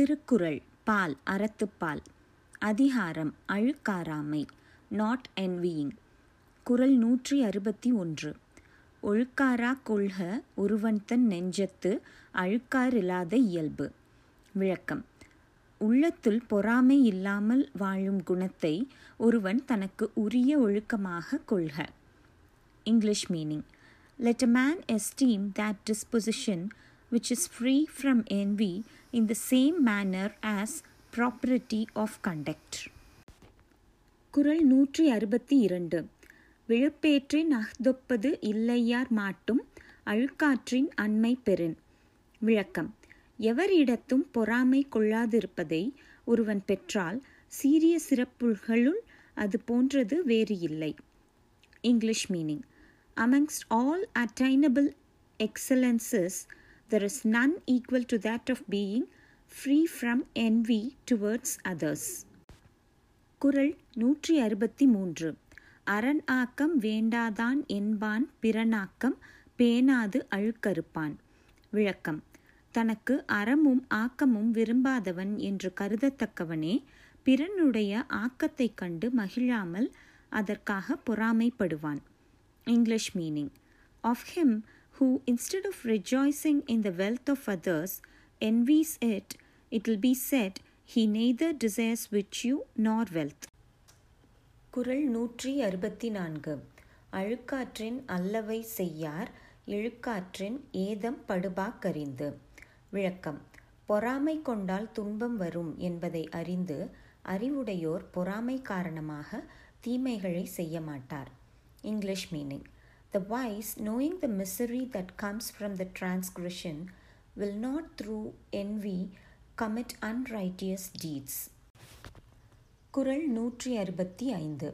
திருக்குறள் பால் அறத்துப்பால். அதிகாரம் அழுக்காராமை நாட் என்வியிங் குறள் நூற்றி அறுபத்தி ஒன்று. ஒழுக்காரா கொள்க ஒருவன் தன் நெஞ்சத்து அழுக்காறில்லாத இயல்பு. விளக்கம். உள்ளத்துள் பொறாமை இல்லாமல் வாழும் குணத்தை ஒருவன் தனக்கு உரிய ஒழுக்கமாக கொள்க. English meaning let a man esteem that disposition which is free from envy in the same manner as property of conduct. குரல் நூற்றி அறுபத்தி இரண்டு. விழுப்பேற்றின் அஹ்தொப்பது இல்லையார் மாட்டும் அழுக்காற்றின் அண்மை பெறின் விளக்கம். எவரிடத்தும் பொறாமை கொள்ளாதிருப்பதை ஒருவன் பெற்றால் சீரிய சிறப்புகளுள் அது போன்றது வேறு இல்லை. English meaning. Amongst all attainable excellences there is none equal to that of being free from envy towards others. குரல் நூற்றி அறுபத்தி மூன்று. அரண் ஆக்கம் வேண்டாதான் என்பான் பிறனாக்கம் பேணாது அழுக்கறுப்பான். விளக்கம். தனக்கு அறமும் ஆக்கமும் விரும்பாதவன் என்று கருதத்தக்கவனே பிறனுடைய ஆக்கத்தைக் கண்டு மகிழாமல் அதற்காக பொறாமைப்படுவான். English meaning. Of him who, instead of rejoicing in the wealth of others, envies it, it will be said, He neither desires virtue nor wealth. குரல் நூற்றி அறுபத்தி நான்கு அழுக்காற்றின் அல்லவை செய்யார் இழுக்காற்றின் ஏதம் படுபா கறிந்து விளக்கம் பொறாமை கொண்டால் துன்பம் வரும் என்பதை அறிந்து அறிவுடையோர் பொறாமை காரணமாக தீமைகளை செய்ய மாட்டார் English meaning The wise, knowing the misery that comes from the transgression, will not through envy commit unrighteous deeds. குரல் நூற்றி அறுபத்தி ஐந்து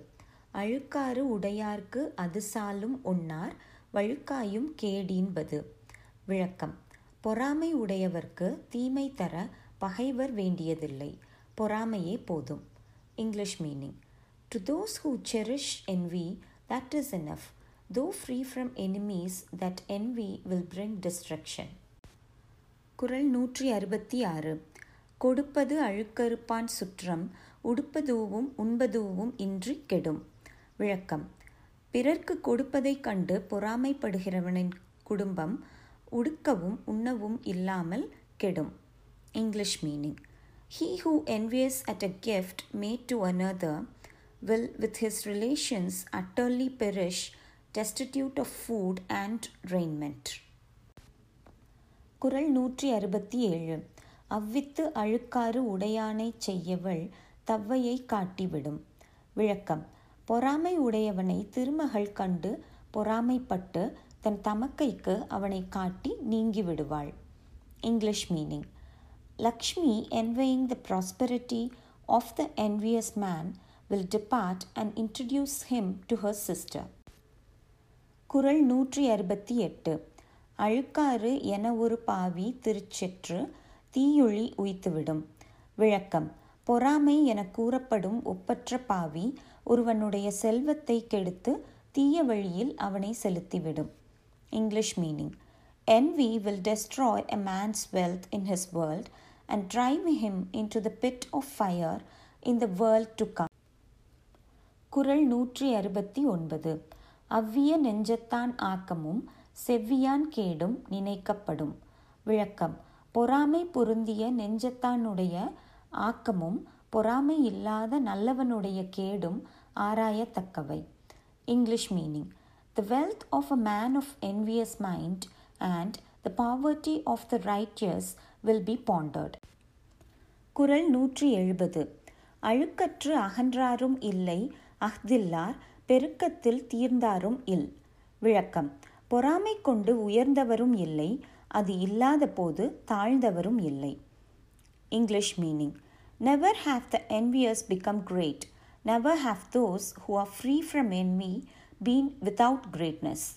அழுக்காறு உடையார்க்கு அது சாலும் ஒன்னார் வழுக்காயும் கேடீன்பது விளக்கம் பொறாமை உடையவர்க்கு தீமை தர பகைவர் வேண்டியதில்லை பொறாமையே போதும் English meaning to those who cherish envy that is enough Though free from enemies, that envy will bring destruction. குறள் நூற்றி அறுபத்தி ஆறு கொடுப்பது அழுக்கறுப்பான் சுற்றம் உடுப்பதூவும் உண்பதூவும் இன்றி கெடும். விளக்கம். பிறர்க்கு கொடுப்பதைக் கண்டு பொறாமைப்படுகிறவனின் குடும்பம் உடுக்கவும் உண்ணவும் இல்லாமல் கெடும். English meaning he who envious at a gift made to another will, with his relations, utterly perish, destitute of food and raiment. குறள் நூற்றி அறுபத்தி ஏழு. அவ்வித்து அழுக்காறு உடையானை செய்யவள் தவ்வையை காட்டிவிடும். விளக்கம். பொறாமை உடையவனை திருமகள் கண்டு பொறாமைப்பட்டு தன் தமக்கைக்கு அவனை காட்டி நீங்கி விடுவாள் English meaning. Lakshmi envying the prosperity of the envious man will depart and introduce him to her sister. குரல் நூற்றி அறுபத்தி எட்டு அழுக்காறு என ஒரு பாவி திருச்செற்று தீயொளி உய்த்துவிடும். விளக்கம். பொறாமை என கூறப்படும் ஒப்பற்ற பாவி ஒருவனுடைய செல்வத்தை கெடுத்து தீய வழியில் அவனை செலுத்திவிடும். English meaning. Envy will destroy a man's wealth in his world and drive him into the pit of fire in the world to come. குரல் நூற்றி அறுபத்தி ஒன்பது. அவ்விய நெஞ்சத்தான் ஆக்கமும் செவ்வியான் கேடும் நினைக்கப்படும். விளக்கம். பொறாமை பொருந்திய நெஞ்சத்தானுடைய ஆக்கமும் பொறாமை இல்லாத நல்லவனுடைய கேடும் ஆராயத்தக்கவை. English meaning. The wealth of a man of envious mind and the poverty of the righteous will be pondered குறள் நூற்றி எழுபது. அழுக்கற்று அகன்றாரும் இல்லை அஹ்தில்லார் பெருக்கத்தில் தீர்ந்தாரும் இல். விளக்கம். பொறாமை கொண்டு உயர்ந்தவரும் இல்லை அது இல்லாத போது தாழ்ந்தவரும் இல்லை. English meaning. Never have the enviers become great never have those who are free from envy been without greatness